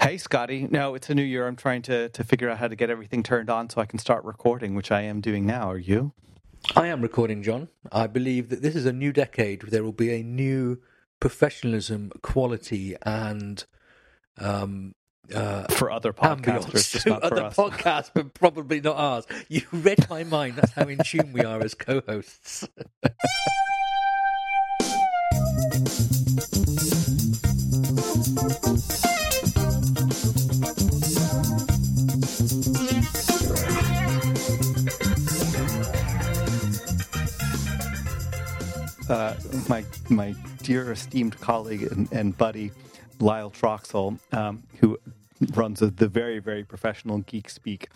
Hey, Scotty. No, it's a new year. I'm trying to, to figure out how to get everything turned on so I can start recording, which I am doing now. Are you? I am recording, John. I believe that this is a new decade. There will be a new professionalism, quality, and um, uh, for other podcasters, just not for other us. podcasts, but probably not ours. You read my mind. That's how in tune we are as co-hosts. uh, my my dear esteemed colleague and, and buddy Lyle Troxell, um, who runs a, the very very professional GeekSpeak,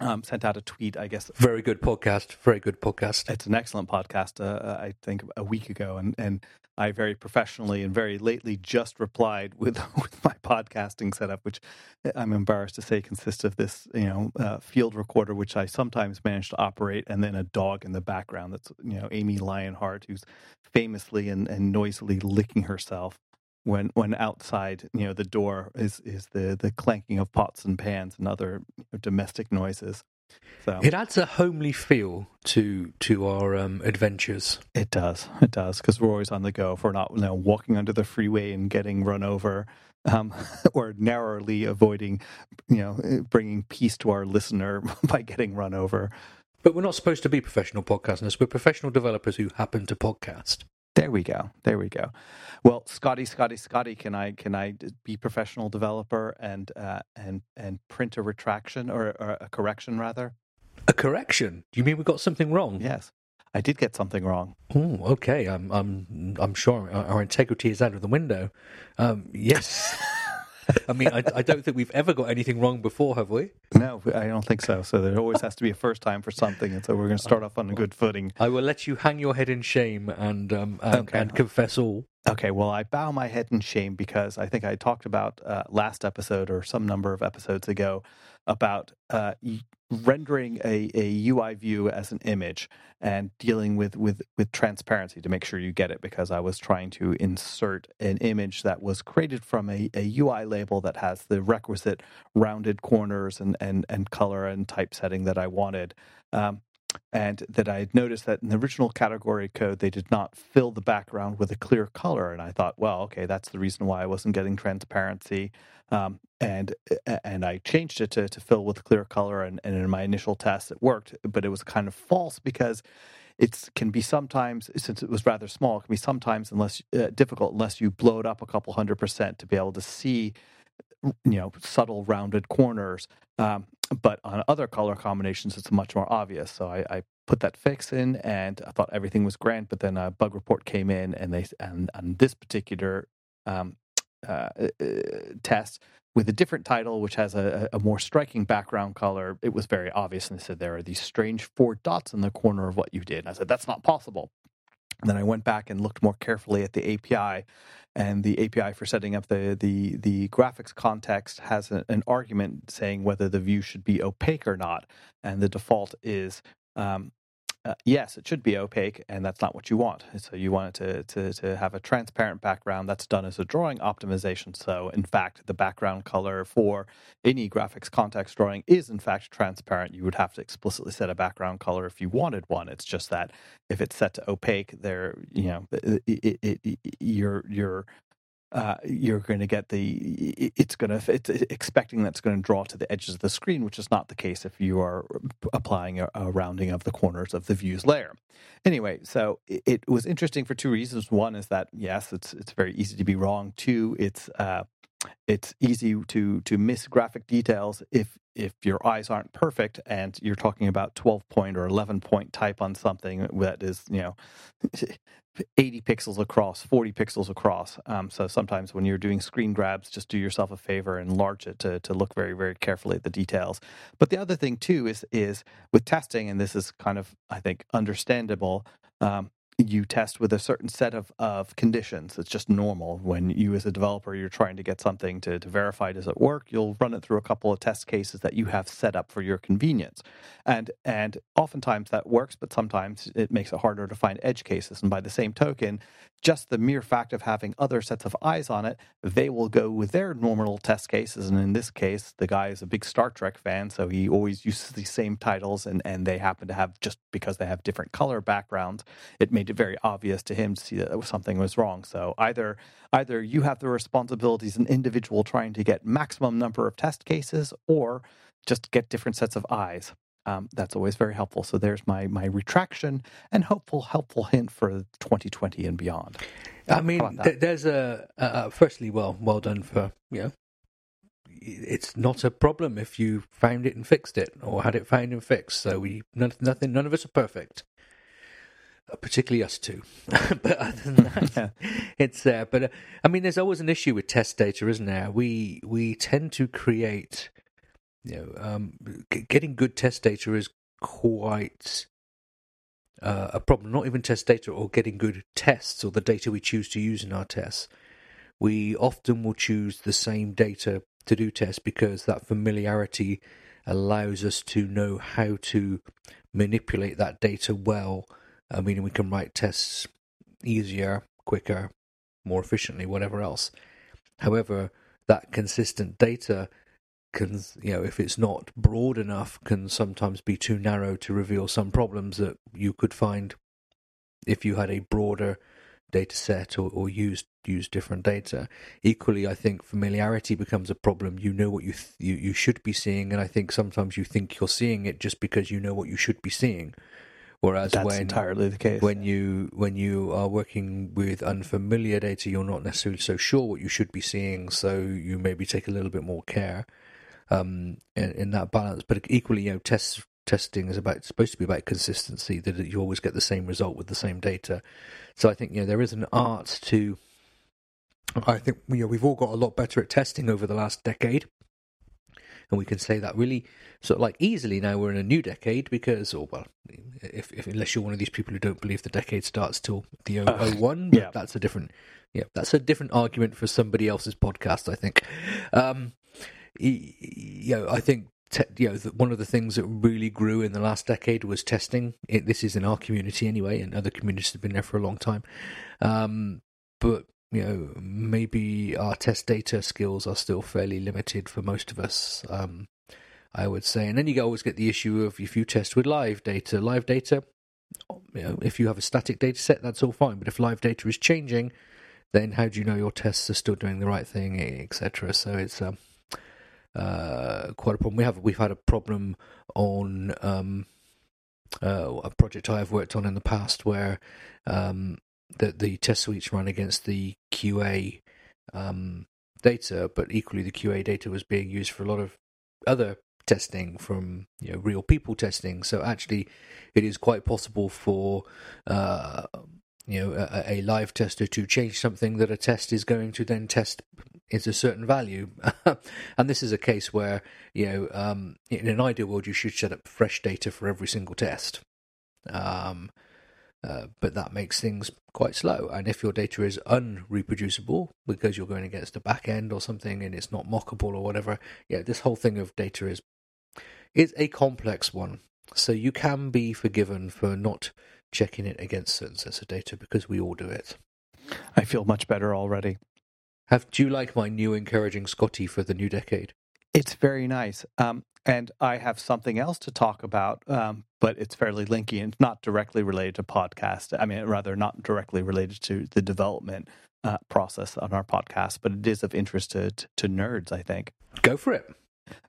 um, sent out a tweet. I guess Very good podcast. Very good podcast. it's an excellent podcast. Uh, I think a week ago, and and I very professionally and very lately just replied with with my podcasting setup, which I'm embarrassed to say consists of this you know uh, field recorder, which I sometimes manage to operate, and then a dog in the background. That's you know Amy Lionheart, who's famously and, and noisily licking herself. When, when outside, you know, the door is, is the, the clanking of pots and pans and other you know, domestic noises. So It adds a homely feel to to our um, adventures. It does. It does because we're always on the go. If we're not, you know, walking under the freeway and getting run over, um, or narrowly avoiding, you know, bringing peace to our listener by getting run over. But we're not supposed to be professional podcasters. We're professional developers who happen to podcast. There we go. There we go. Well, Scotty, Scotty, Scotty, can I can I be professional developer and uh, and and print a retraction or, or a correction rather? A correction? Do you mean we got something wrong? Yes, I did get something wrong. Oh, okay. I'm, I'm, I'm sure our, our integrity is out of the window. Um, yes. I mean, I, I don't think we've ever got anything wrong before, have we? No, I don't think so. So there always has to be a first time for something, and so we're going to start off on a good footing. I will let you hang your head in shame and um, and, Okay. and confess all. Okay, well, I bow my head in shame because I think I talked about uh, last episode or some number of episodes ago about uh, rendering a, a UI view as an image and dealing with, with, with transparency to make sure you get it because I was trying to insert an image that was created from a, a UI label that has the requisite rounded corners and, and, and color and typesetting that I wanted. Um, and that I had noticed that in the original category code, they did not fill the background with a clear color. And I thought, well, okay, that's the reason why I wasn't getting transparency. Um, and and I changed it to, to fill with clear color. And, and in my initial test, it worked, but it was kind of false because it can be sometimes, since it was rather small, it can be sometimes unless uh, difficult unless you blow it up a couple hundred percent to be able to see you know subtle rounded corners um, but on other color combinations it's much more obvious. So I, I put that fix in and i thought everything was grand but then a bug report came in and they and on this particular um, uh, uh, test with a different title which has a, a more striking background color it was very obvious and they said there are these strange four dots in the corner of what you did. And i said that's not possible. And then I went back and looked more carefully at the API, and the API for setting up the the the graphics context has a, an argument saying whether the view should be opaque or not, and the default is. Um, uh, yes, it should be opaque, and that's not what you want. So you want it to, to, to have a transparent background. That's done as a drawing optimization. So in fact, the background color for any graphics context drawing is in fact transparent. You would have to explicitly set a background color if you wanted one. It's just that if it's set to opaque, there, you know, it, it, it, you're you're uh, you're going to get the it's going to it's expecting that's going to draw to the edges of the screen, which is not the case if you are applying a, a rounding of the corners of the views layer. Anyway, so it, it was interesting for two reasons. One is that yes, it's it's very easy to be wrong. Two, it's uh, it's easy to to miss graphic details if if your eyes aren't perfect and you're talking about 12 point or 11 point type on something that is you know 80 pixels across 40 pixels across. Um, so sometimes when you're doing screen grabs just do yourself a favor and enlarge it to, to look very very carefully at the details. But the other thing too is is with testing and this is kind of i think understandable um, you test with a certain set of, of conditions. It's just normal when you, as a developer, you're trying to get something to, to verify does it work. You'll run it through a couple of test cases that you have set up for your convenience, and and oftentimes that works, but sometimes it makes it harder to find edge cases. And by the same token, just the mere fact of having other sets of eyes on it, they will go with their normal test cases. And in this case, the guy is a big Star Trek fan, so he always uses the same titles, and, and they happen to have just because they have different color backgrounds, it made it very obvious to him to see that something was wrong. So either either you have the responsibility as an individual trying to get maximum number of test cases, or just get different sets of eyes. Um, that's always very helpful. So there's my my retraction and hopeful helpful hint for 2020 and beyond. I mean, th- there's a uh, firstly, well, well done for you know. It's not a problem if you found it and fixed it, or had it found and fixed. So we none, nothing, none of us are perfect, uh, particularly us two. but other than that, yeah. it's uh, but uh, I mean, there's always an issue with test data, isn't there? We we tend to create you know, um, getting good test data is quite uh, a problem. Not even test data or getting good tests or the data we choose to use in our tests. We often will choose the same data to do tests because that familiarity allows us to know how to manipulate that data well. I mean, we can write tests easier, quicker, more efficiently, whatever else. However, that consistent data can you know if it's not broad enough can sometimes be too narrow to reveal some problems that you could find if you had a broader data set or, or used use different data. Equally i think familiarity becomes a problem. You know what you, th- you you should be seeing and i think sometimes you think you're seeing it just because you know what you should be seeing. Whereas That's when entirely the case when you when you are working with unfamiliar data you're not necessarily so sure what you should be seeing so you maybe take a little bit more care um, in, in, that balance. But equally, you know, test testing is about supposed to be about consistency that you always get the same result with the same data. So I think you know there is an art to. I think you know we've all got a lot better at testing over the last decade. And we can say that really sort of like easily now we're in a new decade because, or well, if, if unless you're one of these people who don't believe the decade starts till the uh, 01, yeah. that's a different, yeah, that's a different argument for somebody else's podcast, I think. Um, you know, I think te- you know one of the things that really grew in the last decade was testing. It, this is in our community anyway, and other communities have been there for a long time. Um, but you know, maybe our test data skills are still fairly limited for most of us. Um, I would say, and then you always get the issue of if you test with live data, live data. You know, if you have a static data set, that's all fine. But if live data is changing, then how do you know your tests are still doing the right thing, etc. So it's um, uh, quite a problem. We have we've had a problem on um, uh, a project I have worked on in the past where um, the the test suites run against the QA um, data, but equally the QA data was being used for a lot of other testing from you know real people testing. So actually, it is quite possible for uh, you know a, a, live tester to change something that a test is going to then test is a certain value. and this is a case where, you know, um, in an ideal world, you should set up fresh data for every single test. Um, uh, but that makes things quite slow. And if your data is unreproducible because you're going against the back end or something and it's not mockable or whatever, yeah, this whole thing of data is is a complex one. So you can be forgiven for not checking it against certain sets of data because we all do it. I feel much better already. Have do you like my new encouraging Scotty for the new decade? It's very nice. Um, and I have something else to talk about, um, but it's fairly linky and not directly related to podcast. I mean, rather not directly related to the development uh, process on our podcast, but it is of interest to, to, to nerds. I think. Go for it.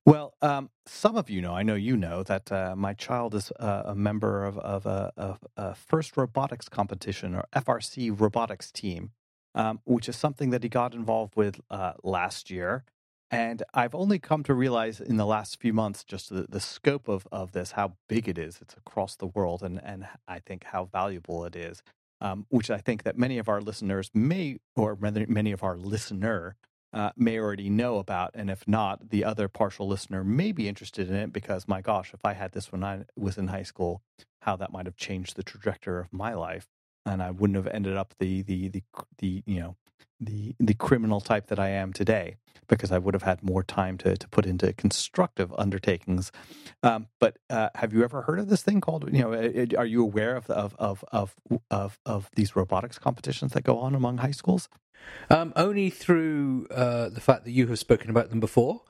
Well, um, some of you know, I know you know, that uh, my child is uh, a member of, of a, a, first robotics competition or FRC robotics team um, which is something that he got involved with uh, last year. And I've only come to realize in the last few months just the, the scope of, of this, how big it is. It's across the world, and, and I think how valuable it is, um, which I think that many of our listeners may, or many of our listener, uh, may already know about. And if not, the other partial listener may be interested in it because, my gosh, if I had this when I was in high school, how that might have changed the trajectory of my life and I wouldn't have ended up the the the, the you know the the criminal type that I am today because I would have had more time to to put into constructive undertakings. Um, but uh, have you ever heard of this thing called? You know, are you aware of of of of of, of these robotics competitions that go on among high schools? Um, only through uh, the fact that you have spoken about them before,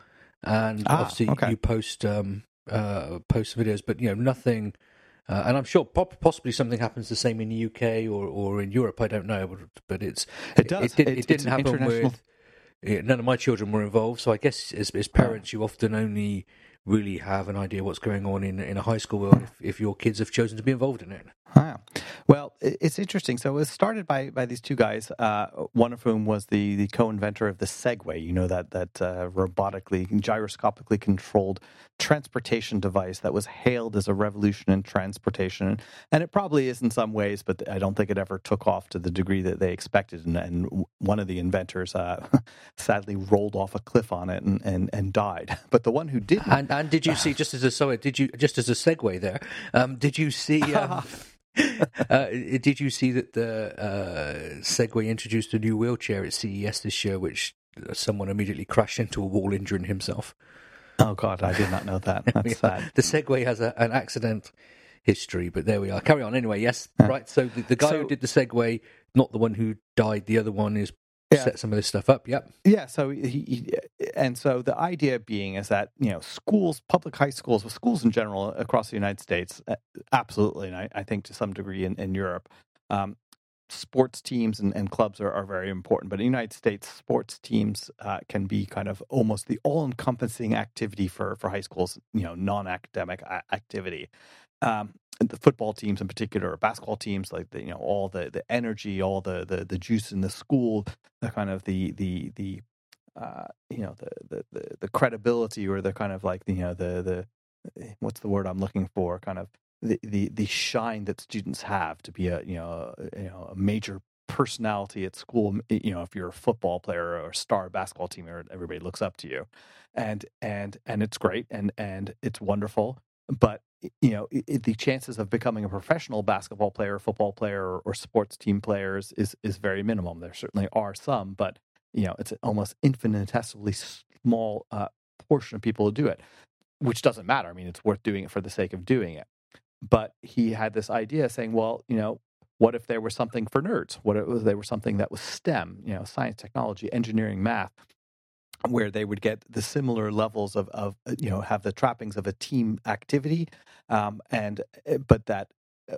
and ah, obviously okay. you post um, uh, post videos, but you know nothing. Uh, and I'm sure possibly something happens the same in the UK or, or in Europe. I don't know, but, but it's it does. It, it, it didn't happen with none of my children were involved. So I guess as, as parents, you often only really have an idea what's going on in in a high school world if, if your kids have chosen to be involved in it. Ah. Well, it's interesting. So it was started by, by these two guys, uh, one of whom was the, the co-inventor of the Segway. You know that that uh, robotically, gyroscopically controlled transportation device that was hailed as a revolution in transportation, and it probably is in some ways, but I don't think it ever took off to the degree that they expected. And, and one of the inventors uh, sadly rolled off a cliff on it and, and, and died. But the one who didn't. And, and did you see just as a sorry, did you just as a segue there? Um, did you see? Um, uh, did you see that the uh, Segway introduced a new wheelchair at CES this year, which someone immediately crashed into a wall, injuring himself? Oh God, I did not know that. That's sad. The Segway has a, an accident history, but there we are. Carry on anyway. Yes, yeah. right. So the, the guy so, who did the Segway, not the one who died. The other one is yeah. set some of this stuff up. Yep. Yeah. So he, he, and so the idea being is that you know schools, public high schools, well, schools in general across the United States, uh, absolutely, and I, I think to some degree in, in Europe, um, sports teams and, and clubs are, are, very important. But in the United States, sports teams uh, can be kind of almost the all-encompassing activity for for high schools. You know, non-academic activity. Um, the football teams in particular, or basketball teams, like the, you know all the the energy, all the the the juice in the school, the kind of the the the uh, you know the, the the credibility or the kind of like you know the the eh, what's the word I'm looking for, kind of the the the shine that students have to be a you know a, you know a major personality at school you know if you're a football player or a star basketball team everybody looks up to you. And and and it's great and and it's wonderful but you know it, the chances of becoming a professional basketball player football player or, or, sports team players is is very minimum. There certainly are some but you know it's an almost infinitesimally small uh, portion of people who do it which doesn't matter. I mean it's worth doing it for the sake of doing it. But he had this idea saying well you know what if there was something for nerds? What if there was something that was stem you know science technology engineering math where they would get the similar levels of, of uh, you know have the trappings of a team activity um, and uh, but that uh,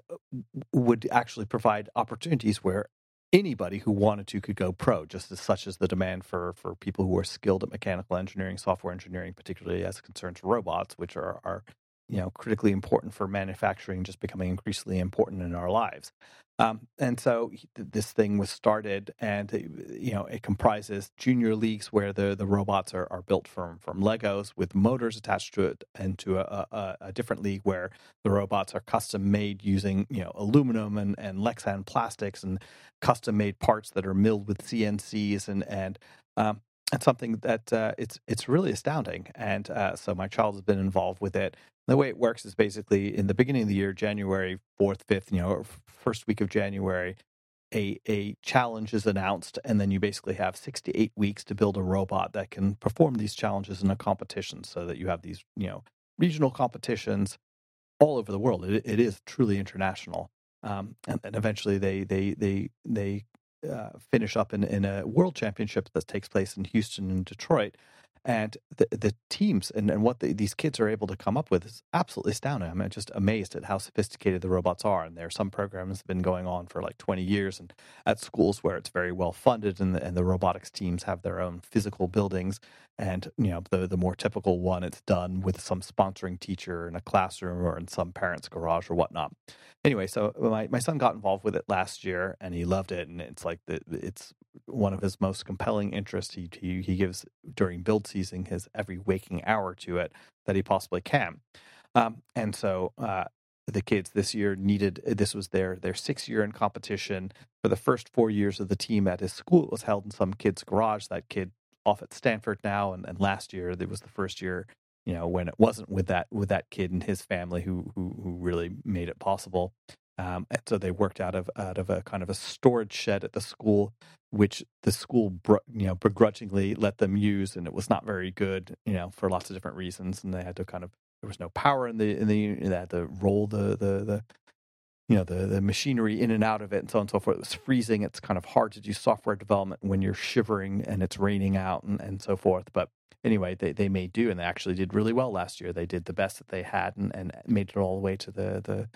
would actually provide opportunities where anybody who wanted to could go pro just as such as the demand for for people who are skilled at mechanical engineering software engineering particularly as concerns robots which are are you know critically important for manufacturing just becoming increasingly important in our lives. Um, and so this thing was started, and you know it comprises junior leagues where the, the robots are, are built from from Legos with motors attached to it, and to a, a, a different league where the robots are custom made using you know aluminum and, and Lexan plastics and custom made parts that are milled with CNCs and and um, it's something that uh, it's it's really astounding. And uh, so my child has been involved with it. The way it works is basically in the beginning of the year, January fourth, fifth, you know, first week of January, a a challenge is announced, and then you basically have six to eight weeks to build a robot that can perform these challenges in a competition. So that you have these you know regional competitions all over the world. It, it is truly international. Um, and, and eventually they they they they uh, finish up in, in a world championship that takes place in Houston and Detroit. And the, the teams and, and what the, these kids are able to come up with is absolutely astounding. I'm uh, just amazed at how sophisticated the robots are. And there are some programs that have been going on for like 20 years and at schools where it's very well funded and the, and the robotics teams have their own physical buildings. And, you know, the, the more typical one, it's done with some sponsoring teacher in a classroom or in some parent's garage or whatnot anyway, so uh, my, my son got involved with it last year and he loved it. And it's like the, it's one of his most compelling interests. He, he, he gives during build season his every waking hour to it that he possibly can. Um, and so uh, the kids this year needed this was their their sixth year in competition for the first four years of the team at his school. It was held in some kid's garage. That kid off at Stanford now, and, and last year it was the first year you know when it wasn't with that with that kid and his family who who, who really made it possible Um, and so they worked out of out of a kind of a storage shed at the school, which the school you know begrudgingly let them use, and it was not very good, you know, for lots of different reasons. And they had to kind of there was no power in the in the they had to roll the the the you know the the machinery in and out of it and so on and so forth. It was freezing. It's kind of hard to do software development when you're shivering and it's raining out and, and so forth. But anyway, they, they made do and they actually did really well last year. They did the best that they had and, and made it all the way to the the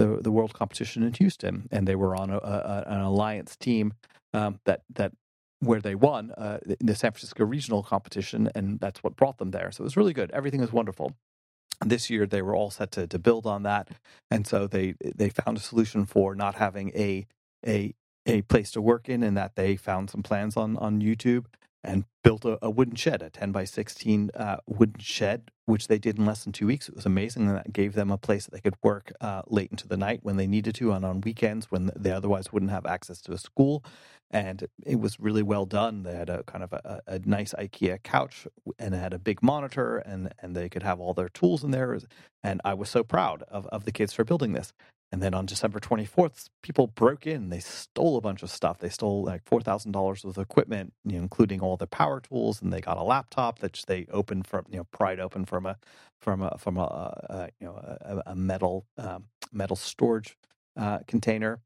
the, the world competition in Houston. And they were on a, a, an alliance team um, that that where they won uh, the San Francisco regional competition, and that's what brought them there. So it was really good. Everything was wonderful this year they were all set to, to build on that and so they they found a solution for not having a a a place to work in and that they found some plans on on youtube and built a, a wooden shed a 10 by 16 uh, wooden shed which they did in less than two weeks it was amazing and that gave them a place that they could work uh, late into the night when they needed to and on weekends when they otherwise wouldn't have access to a school and it was really well done. They had a kind of a, a, nice IKEA couch and it had a big monitor, and and they could have all their tools in there. And I was so proud of of the kids for building this. And then on December 24th, people broke in. They stole a bunch of stuff. They stole like four thousand dollars worth of equipment, you know, including all the power tools. And they got a laptop that they opened from, you know, pried open from a from a from a, a you know a, a metal um, metal storage uh, container.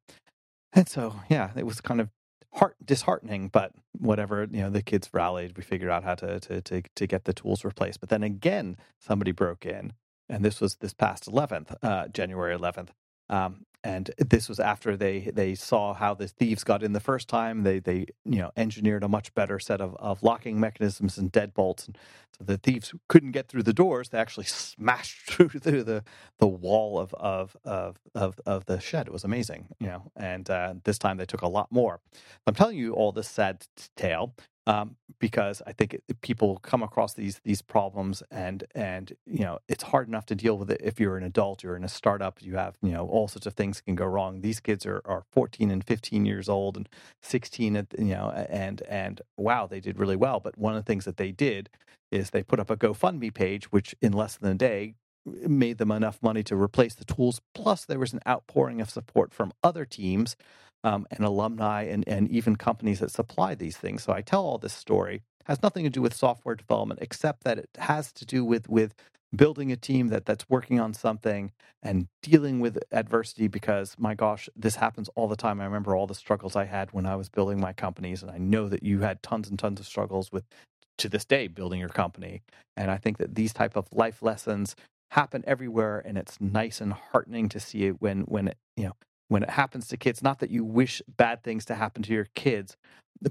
And so, yeah, it was kind of heart disheartening, but whatever, you know, the kids rallied. We figured out how to to to to get the tools replaced. But then again, somebody broke in, and this was this past 11th, uh, January 11th, um, and this was after they they saw how the thieves got in the first time. They they you know engineered a much better set of, of locking mechanisms and deadbolts, and so the thieves couldn't get through the doors. They actually smashed through the the, wall of, of of of of the shed. It was amazing, you know. And uh, this time they took a lot more. I'm telling you all this sad tale um, because I think it, people come across these these problems and and you know it's hard enough to deal with it if you're an adult, you're in a startup, you have you know all sorts of things can go wrong. These kids are, are 14 and 15 years old and 16 at you know and and wow they did really well. But one of the things that they did is they put up a GoFundMe page, which in less than a day made them enough money to replace the tools. Plus, there was an outpouring of support from other teams um, and alumni and, and even companies that supply these things. So I tell all this story. It has nothing to do with software development, except that it has to do with with building a team that that's working on something and dealing with adversity because my gosh this happens all the time. I remember all the struggles i had when i was building my companies and i know that you had tons and tons of struggles with to this day building your company. And i think that these type of life lessons happen everywhere and it's nice and heartening to see it when when it you know when it happens to kids not that you wish bad things to happen to your kids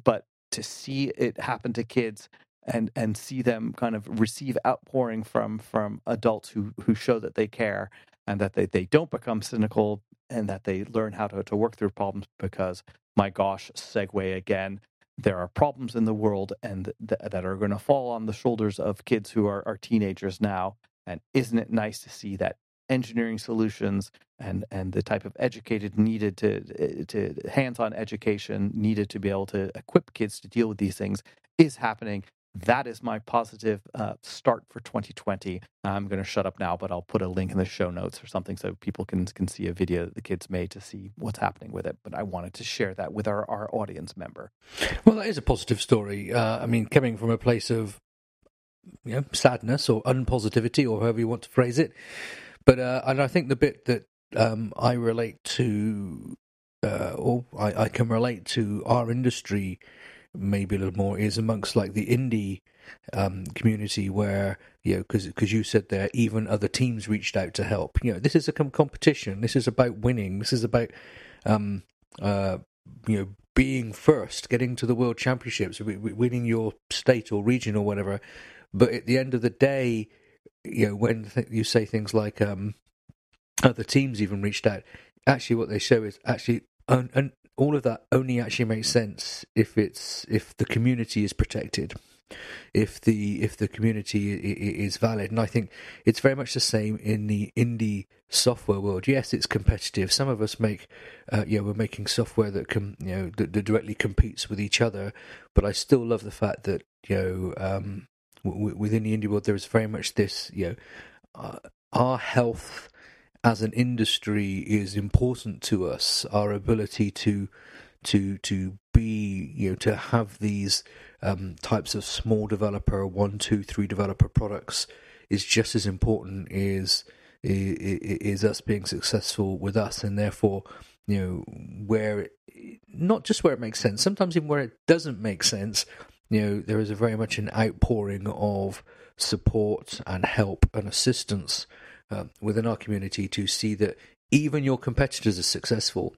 but to see it happen to kids and and see them kind of receive outpouring from from adults who who show that they care and that they, they don't become cynical and that they learn how to, to work through problems because my gosh segue again there are problems in the world and th- that are going to fall on the shoulders of kids who are, are teenagers now. And isn't it nice to see that engineering solutions and and the type of educated needed to eh, to hands-on education needed to be able to equip kids to deal with these things is happening. That is my positive uh, start for 2020 i'm going to shut up now but i'll put a link in the show notes or something so people can can see a video that the kids made to see what's happening with it but i wanted to share that with our, our audience member. Well that is a positive story. Uh, i mean coming from a place of you know, sadness or unpositivity or however you want to phrase it but uh, and I think the bit that um, I relate to, uh, or I, I, can relate to our industry maybe a little more is amongst like the indie um, community where you know because because you said there even other teams reached out to help. You know this is a com- competition. This is about winning. This is about um, uh, you know being first, getting to the world championships, winning your state or region or whatever. But at the end of the day you know, when th- you say things like um, other teams even reached out, actually what they show is actually and, un- all of that only actually makes sense if it's if the community is protected if the if the community is valid. And i think it's very much the same in the indie software world. Yes it's competitive. Some of us make uh, you know we're making software that can you know that, that, directly competes with each other but i still love the fact that you know um, w- within the indie world, there is very much this, you know, uh, our health as an industry is important to us. Our ability to to to be you know to have these um, types of small developer one two three developer products is just as important is is us being successful with us and therefore you know where it, not just where it makes sense sometimes even where it doesn't make sense you know there is a very much an outpouring of support and help and assistance uh, within our community to see that even your competitors are successful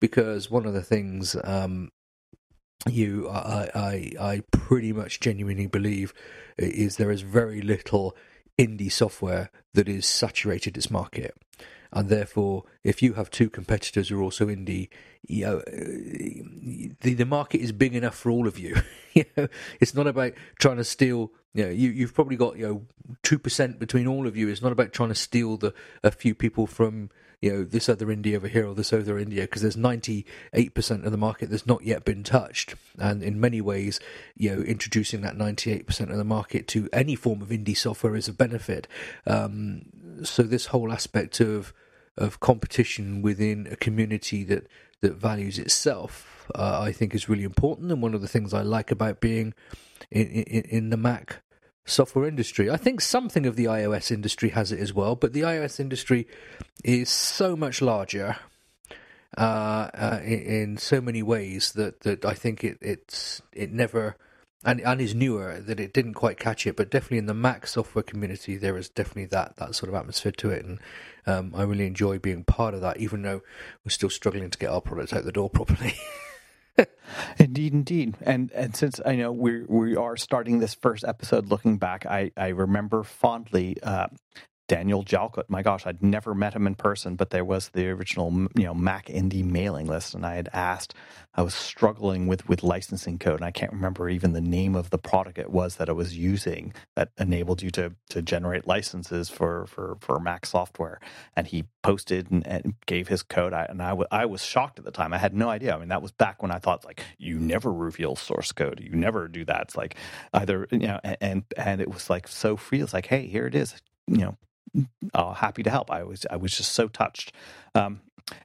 because one of the things um, you I, I I pretty much genuinely believe is there is very little indie software that is saturated its market. And therefore, if you have two competitors who are also indie, you know, the the market is big enough for all of you. you know, it's not about trying to steal. You know, you you've probably got you know two percent between all of you. It's not about trying to steal the a few people from you know this other indie over here or this other indie because there's 98% of the market that's not yet been touched and in many ways you know introducing that 98% of the market to any form of indie software is a benefit um, so this whole aspect of of competition within a community that that values itself uh, I think is really important and one of the things I like about being in, in, in the Mac software industry. I think something of the iOS industry has it as well, but the iOS industry is so much larger uh, uh, in, in, so many ways that, that I think it it's it never and and is newer that it didn't quite catch it. But definitely in the Mac software community, there is definitely that that sort of atmosphere to it, and um, I really enjoy being part of that, even though we're still struggling to get our products out the door properly. indeed, indeed, and and since I know we we are starting this first episode looking back, I I remember fondly uh, Daniel Jalkut. Uh, my gosh, I'd never met him in person, but there was the original, you know, Mac Indie mailing list, and I had asked. I was struggling with with licensing code, and I can't remember even the name of the product it was that I was using that enabled you to to generate licenses for for for Mac software. And he posted and, and gave his code, I, and I, w- I was shocked at the time. I had no idea. I mean, that was back when I thought like you never reveal source code, you never do that. It's like either you know, and and, and it was like so free. It's like, hey, here it is you know uh, happy to help. I was I was just so touched, um,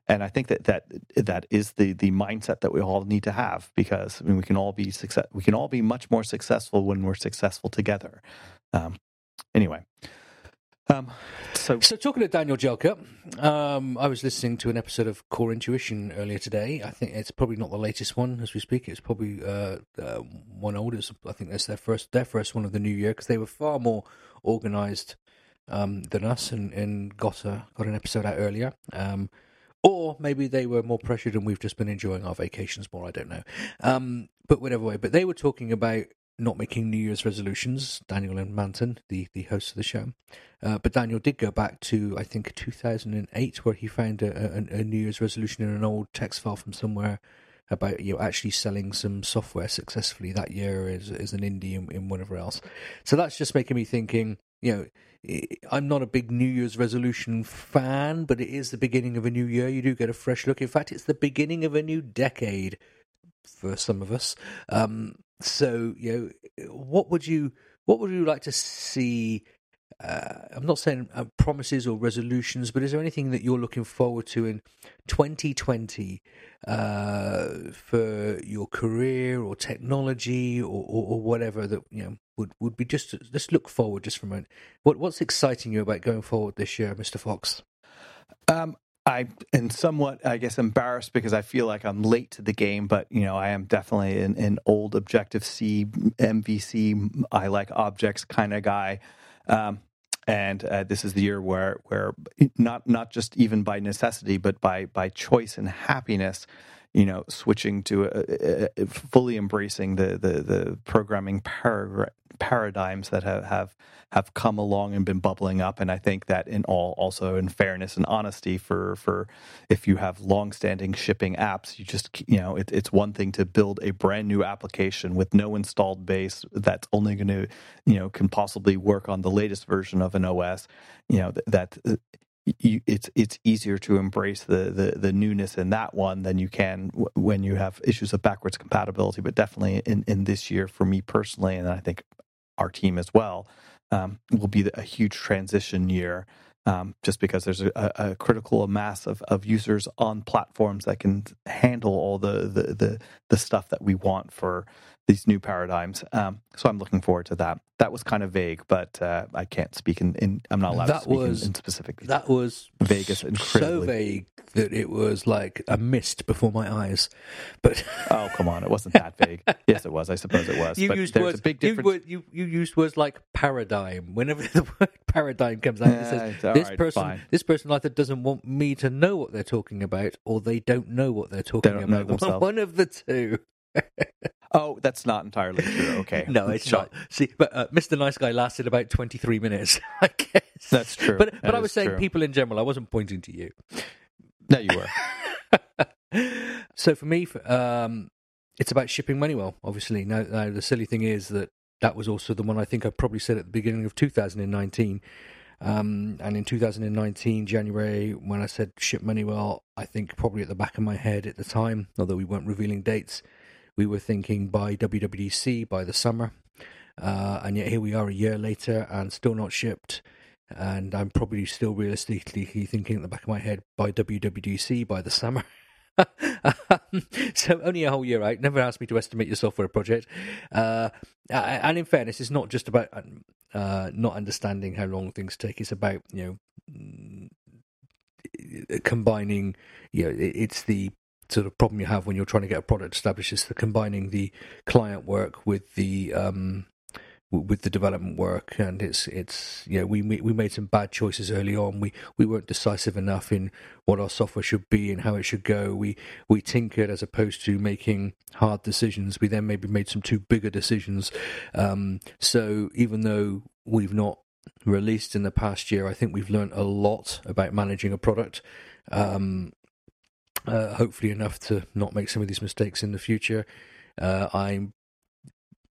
and I think that that that is the the mindset that we all need to have because I mean we can all be success we can all be much more successful when we're successful together. Um, anyway. Um, so, so talking to Daniel Jalkut, um, I was listening to an episode of Core Intuition earlier today. I think it's probably not the latest one as we speak. It's probably uh, uh, one older. I think that's their first their first one of the new year because they were far more organised um, than us and, and got a got an episode out earlier. Um, or maybe they were more pressured and we've just been enjoying our vacations more. I don't know. Um, but whatever way. But they were talking about not making New Year's resolutions. Daniel and Manton, the the hosts of the show. Uh, but Daniel did go back to I think 2008, where he found a, a, a New Year's resolution in an old text file from somewhere about you know actually selling some software successfully that year as as an indie in, in whatever else. So that's just making me thinking. You know, I'm not a big New Year's resolution fan, but it is the beginning of a new year. You do get a fresh look. In fact, it's the beginning of a new decade for some of us. Um, so, you know, what would you what would you like to see uh, I'm not saying uh, promises or resolutions, but is there anything that you're looking forward to in 2020 uh, for your career or technology or, or, or, whatever that you know would, would be just just look forward just for a moment. What what's exciting you about going forward this year, Mr. Fox? Um, I am somewhat, I guess, embarrassed because I feel like I'm late to the game, but you know, I am definitely an, an old Objective C, MVC, I like objects kind of guy. Um, and uh, this is the year where where not not just even by necessity but by by choice and happiness you know switching to a, a, a fully embracing the the, the programming par- paradigms that have, have have come along and been bubbling up. And i think that in all also in fairness and honesty for for if you have long-standing shipping apps you just you know it, it's one thing to build a brand new application with no installed base that's only going to you know can possibly work on the latest version of an os you know that, that you, it's it's easier to embrace the, the the newness in that one than you can w- when you have issues of backwards compatibility. But definitely in in this year for me personally, and I think our team as well, um, will be a huge transition year um, just because there's a, a, critical mass of, of users on platforms that can handle all the, the, the, the stuff that we want for these new paradigms. Um, so I'm looking forward to that. That was kind of vague, but uh, I can't speak in, in, I'm not allowed that to speak was, in, in specific. That was Vegas so vague that it was like a mist before my eyes. But oh come on, it wasn't that vague. yes, it was. I suppose it was. You but used words, a big difference. You, you, you, used words like paradigm. Whenever the word paradigm comes out, it says this right, person fine. this person either doesn't want me to know what they're talking about, or they don't know what they're talking about. themselves. One of the two. Oh, that's not entirely true. Okay. No, it's not. See, but uh, Mr. Nice Guy lasted about twenty three minutes, I guess. That's true. But That but I was saying true. people in general. I wasn't pointing to you. No, you were. so for me, um, it's about shipping Moneywell, Obviously, now, now the silly thing is that that was also the one I think I probably said at the beginning of 2019. Um, and in 2019, January, when I said ship Moneywell, I think probably at the back of my head at the time, although we weren't revealing dates, we were thinking by WWDC by the summer. Uh, and yet here we are a year later and still not shipped. And I'm probably still realistically thinking at the back of my head by WWDC by the summer. so only a whole year out. Never asked me to estimate your software project. Uh, and in fairness, it's not just about uh, not understanding how long things take. It's about you know mm, combining. You know, it's the sort of problem you have when you're trying to get a product established. Is the combining the client work with the um, with the development work, and it's it's we we we made some bad choices early on. We we weren't decisive enough in what our software should be and how it should go. We we tinkered as opposed to making hard decisions. We then maybe made some too bigger decisions. Um, so even though we've not released in the past year, I think we've learned a lot about managing a product. Um, uh, hopefully enough to not make some of these mistakes in the future. Uh, I'm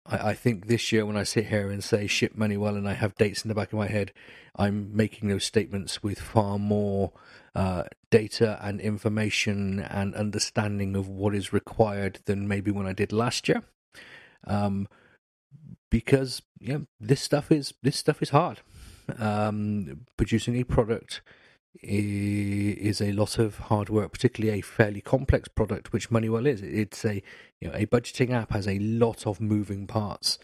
I, I think this year when I sit here and say ship Moneywell and I have dates in the back of my head, I'm making those statements with far more uh, data and information and understanding of what is required than maybe when I did last year. Um, because yeah, this stuff is this stuff is hard. Um, producing a product is a lot of hard work, particularly a fairly complex product, which Moneywell is. It's a you know a budgeting app has a lot of moving parts.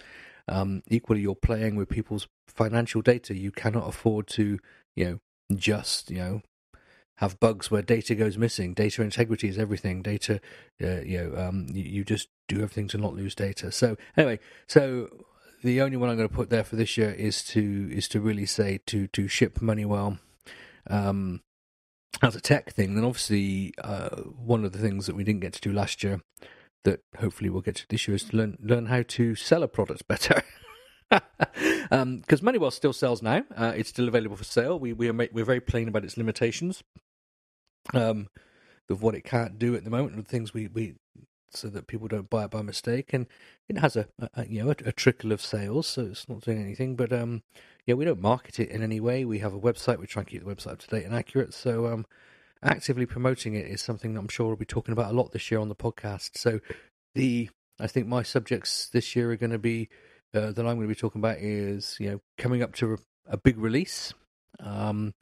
Um, equally, you're playing with people's financial data. You cannot afford to you know just you know have bugs where data goes missing. Data integrity is everything. Data, uh, you know, um, you, you just do everything to not lose data. So anyway, so the only one I'm going to put there for this year is to is to really say to to ship Moneywell. Um, as a tech thing, then obviously uh, one of the things that we didn't get to do last year that hopefully we'll get to this year is to learn learn how to sell a product better. Because um, Moneywell still sells now, uh, it's still available for sale. We we are ma- we're very plain about its limitations, um, of what it can't do at the moment, and the things we, we so that people don't buy it by mistake. And it has a, a you know a, a trickle of sales, so it's not doing anything. But um, yeah, we don't market it in any way. We have a website. We try and keep the website up to date and accurate. So um, actively promoting it is something that I'm sure we'll be talking about a lot this year on the podcast. So the I think my subjects this year are going to be uh, that I'm going to be talking about is you know coming up to a, a big release, um,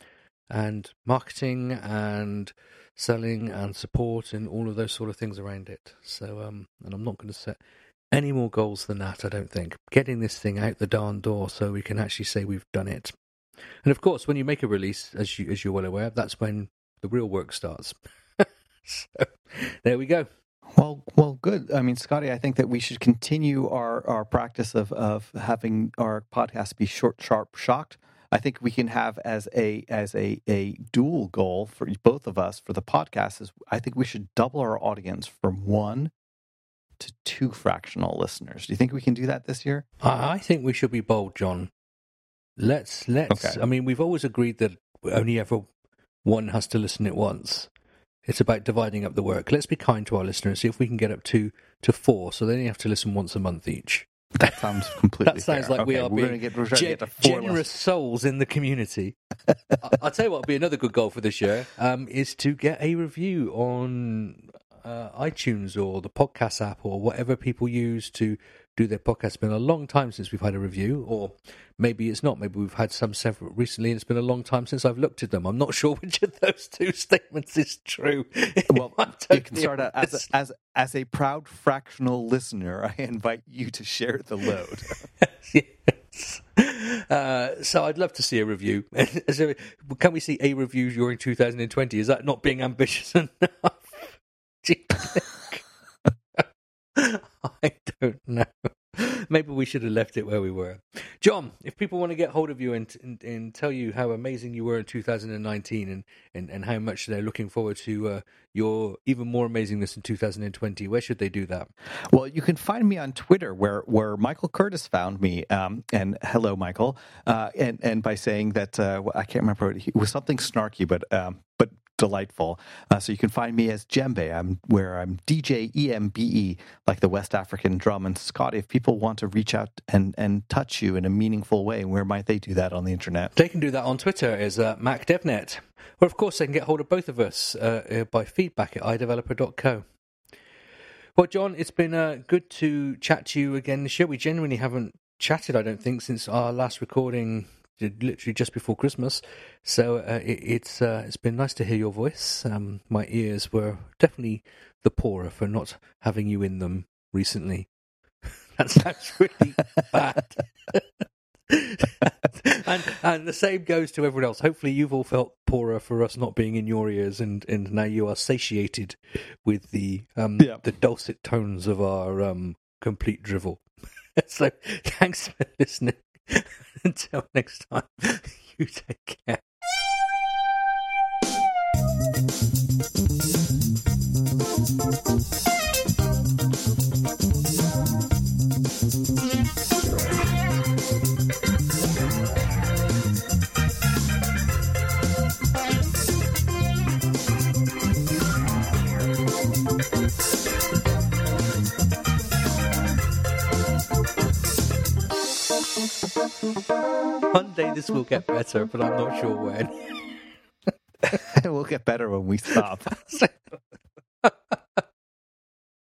and marketing and selling and support and all of those sort of things around it. So um, and I'm not going to set any more goals than that. I don't think getting this thing out the darn door so we can actually say we've done it. And of course, when you make a release, as you as you're well aware, that's when the real work starts. so there we go. Well, well, good. I mean, Scotty, I think that we should continue our, our practice of, of having our podcast be short, sharp, shocked. I think we can have as a as a, a dual goal for both of us for the podcast is I think we should double our audience from one to two fractional listeners. Do you think we can do that this year? I think we should be bold, John. Let's let's. Okay. I mean, we've always agreed that only ever one has to listen at once. It's about dividing up the work. Let's be kind to our listeners. See if we can get up to to four, so they only have to listen once a month each. That sounds completely. That sounds fair. like we Okay, are we're being get, we're trying to Gen- get to generous souls in the community. I- I'll tell you what would be another good goal for this year um, is to get a review on uh, iTunes or the podcast app or whatever people use to do their podcast. It's been a long time since we've had a review, or maybe it's not. Maybe we've had some several recently, and it's been a long time since I've looked at them. I'm not sure which of those two statements is true. Well, you can start out as a, as as a proud fractional listener. I invite you to share the load. yes. Uh, so I'd love to see a review. so can we see a review during 2020? Is that not being ambitious enough? I don't know. Maybe we should have left it where we were. John, if people want to get hold of you and, and, and tell you how amazing you were in 2019 and, and, and how much they're looking forward to uh, your even more amazingness in 2020, where should they do that? Well, you can find me on Twitter where, where Michael Curtis found me. Um, and hello, Michael. Uh, and, and by saying that, uh, I can't remember, it was something snarky, but, um, but delightful. Uh, so you can find me as Djembe. I'm where I'm DJ EMBE, like the West African drum. And Scott, if people want to reach out and, and touch you in a meaningful way, where might they do that on the internet? They can do that on Twitter is uh, MacDevNet. Or, of course, they can get hold of both of us uh, by feedback at iDeveloper.co. Well, John, it's been uh, good to chat to you again this year. We genuinely haven't chatted, I don't think, since our last recording literally just before Christmas. So uh, it, it's uh, it's been nice to hear your voice. Um, my ears were definitely the poorer for not having you in them recently. that sounds really bad. and and the same goes to everyone else. Hopefully, you've all felt poorer for us not being in your ears, and, and now you are satiated with the um, yeah. the dulcet tones of our um, complete drivel. so, thanks for listening. Until next time, you take care. One day this will get better, but I'm not sure when. it will get better when we stop.